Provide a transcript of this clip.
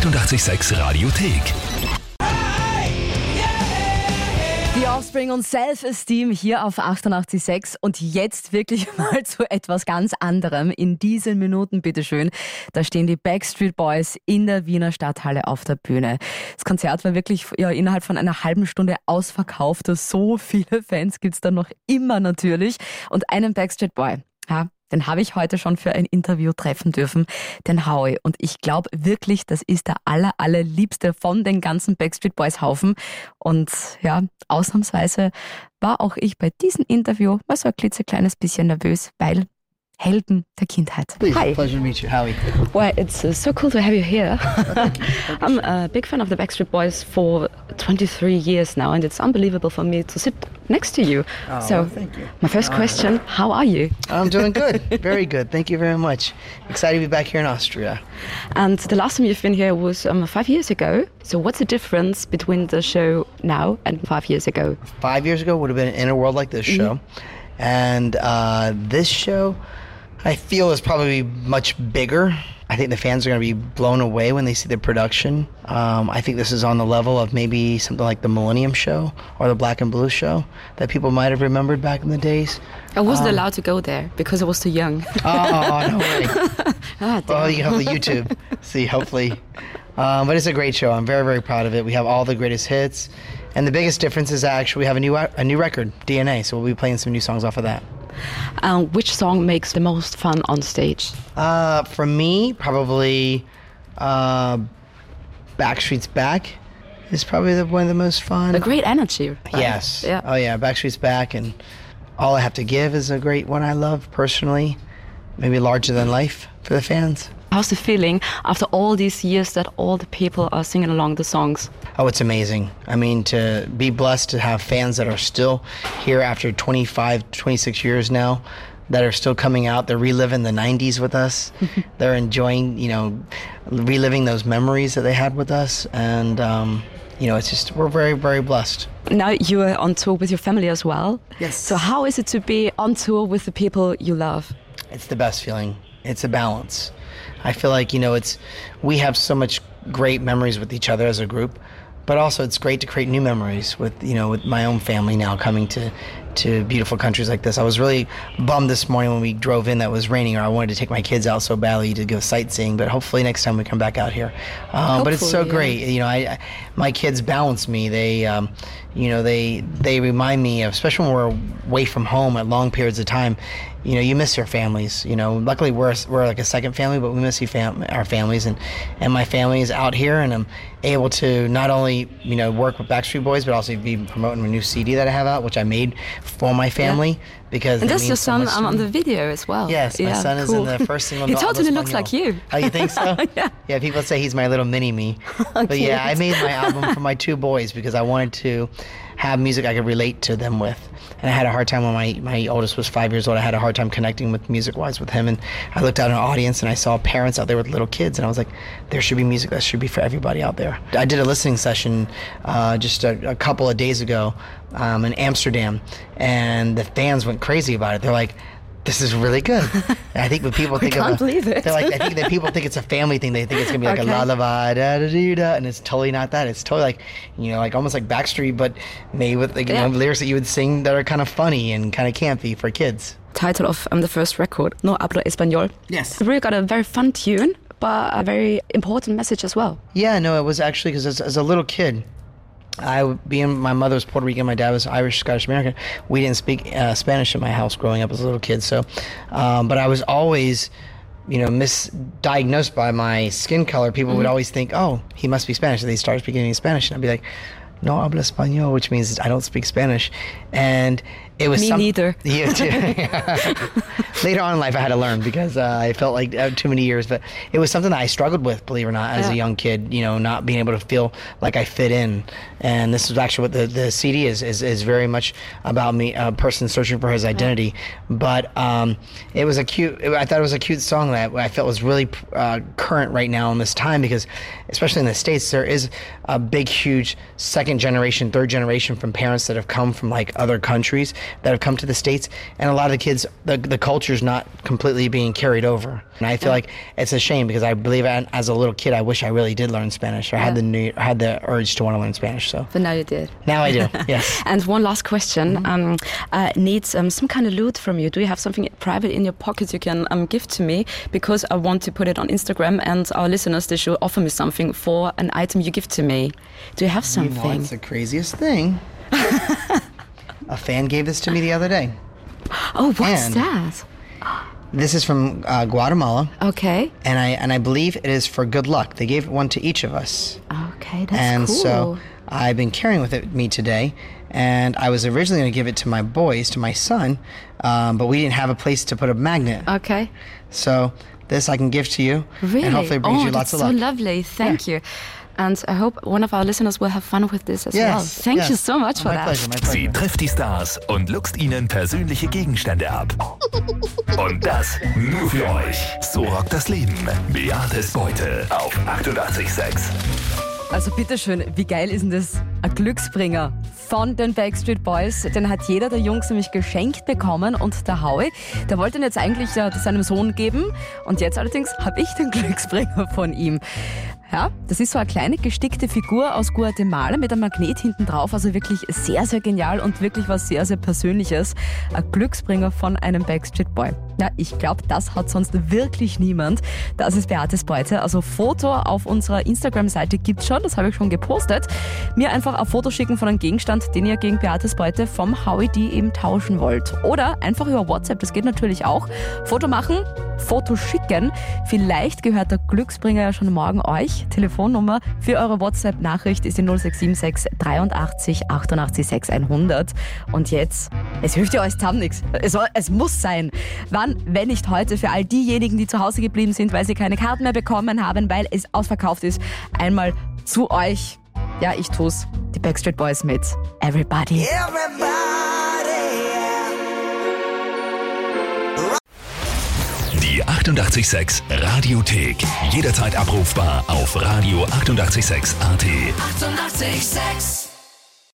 886 Radiothek. Die Offspring und Self-Esteem hier auf 88.6 und jetzt wirklich mal zu etwas ganz anderem. In diesen Minuten, bitteschön, da stehen die Backstreet Boys in der Wiener Stadthalle auf der Bühne. Das Konzert war wirklich ja, innerhalb von einer halben Stunde ausverkauft. So viele Fans gibt's da noch immer natürlich. Und einen Backstreet Boy, ja, den habe ich heute schon für ein Interview treffen dürfen, den Howie. Und ich glaube wirklich, das ist der aller, allerliebste von den ganzen Backstreet Boys Haufen. Und ja, ausnahmsweise war auch ich bei diesem Interview mal so ein klitzekleines bisschen nervös, weil Helden der Kindheit. Please, Hi. pleasure to meet you, Howie. Well, it's uh, so cool to have you here. I'm a big fan of the Backstreet Boys for 23 years now, and it's unbelievable for me to sit next to you. Oh, so, well, thank you. my first question: How are you? I'm doing good, very good. Thank you very much. Excited to be back here in Austria. And the last time you've been here was um, five years ago. So, what's the difference between the show now and five years ago? Five years ago would have been in a world like this show, and uh, this show, I feel is probably much bigger. I think the fans are going to be blown away when they see the production. Um, I think this is on the level of maybe something like the Millennium Show or the Black and Blue Show that people might have remembered back in the days. I wasn't allowed to go there because I was too young. Oh, no way. ah, Well, you can hopefully YouTube. See, hopefully. Um, but it's a great show. I'm very, very proud of it. We have all the greatest hits, and the biggest difference is actually we have a new a new record, DNA. So we'll be playing some new songs off of that. Um, which song makes the most fun on stage? Uh, for me, probably uh, Backstreet's Back is probably the one of the most fun. A great energy. right? Yes. Yeah. Oh yeah, Backstreet's Back, and All I Have to Give is a great one I love personally. Maybe larger than life for the fans. How's the feeling after all these years that all the people are singing along the songs? Oh, it's amazing. I mean, to be blessed to have fans that are still here after 25, 26 years now, that are still coming out. They're reliving the 90s with us. They're enjoying, you know, reliving those memories that they had with us. And, um, you know, it's just, we're very, very blessed. Now you are on tour with your family as well. Yes. So how is it to be on tour with the people you love? It's the best feeling. It's a balance. I feel like, you know, it's, we have so much great memories with each other as a group, but also it's great to create new memories with, you know, with my own family now coming to, to beautiful countries like this. I was really bummed this morning when we drove in that it was raining or I wanted to take my kids out so badly to go sightseeing, but hopefully next time we come back out here. Um, but it's so yeah. great. You know, I, I my kids balance me. They, um, you know, they they remind me of, especially when we're away from home at long periods of time. You know, you miss your families. You know, luckily we're we're like a second family, but we miss you fam- our families, and and my family is out here, and I'm able to not only you know work with Backstreet Boys, but also be promoting a new CD that I have out, which I made for my family because. And that's your so son much um, on the video as well. Yes, my Yeah, son is cool. in the first single. He totally looks like you. Oh, you think so? Yeah. Yeah, people say he's my little mini me. But yeah, I made my album for my two boys because I wanted to have music I could relate to them with. And I had a hard time when my, my oldest was five years old. I had a hard time connecting with music wise with him. And I looked out in an audience and I saw parents out there with little kids. And I was like, there should be music that should be for everybody out there. I did a listening session uh, just a, a couple of days ago um, in Amsterdam. And the fans went crazy about it. They're like, this is really good. I think when people think can't of believe it. they're like I think that people think it's a family thing. They think it's gonna be like Okay. a lullaby, da da da da, and it's totally not that. It's totally like you know, like almost like Backstreet, but made with like you Yeah. know lyrics that you would sing that are kind of funny and kind of campy for kids. Title of um, the first record, No Hablo Español. Yes. It really got a very fun tune, but a very important message as well. Yeah, no, it was actually because as, as a little kid, I being my mother was Puerto Rican, my dad was Irish, Scottish American. We didn't speak uh, Spanish in my house growing up as a little kid. So, um, but I was always, you know, misdiagnosed by my skin color. People Mm-hmm. would always think, "Oh, he must be Spanish." They started speaking Spanish, and I'd be like, "No hablo español," which means I don't speak Spanish. And it was Me some- neither. You too. Later on in life, I had to learn because uh, I felt like uh, too many years. But it was something that I struggled with, believe it or not, as Yeah. a young kid. You know, not being able to feel like I fit in. And this is actually what the, the CD is, is is very much about me, a person searching for his identity. But um, it was a cute. I thought it was a cute song that I felt was really uh, current right now in this time because, especially in the states, there is a big, huge second generation, third generation from parents that have come from like other countries that have come to the states, and a lot of the kids, the the culture's not completely being carried over. And I feel like it's a shame because I believe as a little kid, I wish I really did learn Spanish or had the need, had the urge to want to learn Spanish. So But now you did. now I do. yes. And one last question. Mm-hmm. Um, I need um, some kind of loot from you. Do you have something private in your pocket you can um, give to me? Because I want to put it on Instagram and our listeners, they should offer me something for an item you give to me. Do you have something? You know, it's the craziest thing. a fan gave this to me the other day. oh, what's and- that? This is from uh, Guatemala, Okay. and I and I believe it is for good luck. They gave one to each of us. Okay, that's and cool. so I've been carrying with it me today. And I was originally going to give it to my boys, to my son, um, but we didn't have a place to put a magnet. okay. So this I can give to you, Really? and hopefully it brings oh, you lots of luck. so lovely. Thank you. And I hope one of our listeners will have fun with this as well. Yes, Thank yes. you so much for my that. pleasure, my Sie pleasure. trifft die Stars und luchst ihnen persönliche Gegenstände ab. Und das nur für euch. So rockt das Leben. Beates Beute auf 886. Also bitteschön, wie geil ist denn das? Ein Glücksbringer von den Backstreet Boys. Den hat jeder der Jungs nämlich geschenkt bekommen und der Howie, der wollte ihn jetzt eigentlich äh, seinem Sohn geben und jetzt allerdings habe ich den Glücksbringer von ihm. Ja, das ist so eine kleine gestickte Figur aus Guatemala mit einem Magnet hinten drauf. Also wirklich sehr, sehr genial und wirklich was sehr, sehr Persönliches. Ein Glücksbringer von einem Backstreet Boy. Ja, ich glaube, das hat sonst wirklich niemand. Das ist Beates Beute. Also Foto auf unserer Instagram-Seite gibt's schon, das habe ich schon gepostet. Mir einfach ein Foto schicken von einem Gegenstand, den ihr gegen Beates Beute vom Howie D eben tauschen wollt. Oder einfach über WhatsApp, das geht natürlich auch. Foto machen, Foto schicken. Vielleicht gehört der Glücksbringer ja schon morgen euch. Telefonnummer für eure WhatsApp-Nachricht ist die 0676 83 88 6 100. Und jetzt, es hilft ja alles zusammen nichts. Es, es muss sein. Wann, wenn nicht heute, für all diejenigen, die zu Hause geblieben sind, weil sie keine Karten mehr bekommen haben, weil es ausverkauft ist, einmal zu euch. Ja, ich tu's. Die Backstreet Boys mit Everybody. Die 886 Radiothek. Jederzeit abrufbar auf radio886.at. 886! 886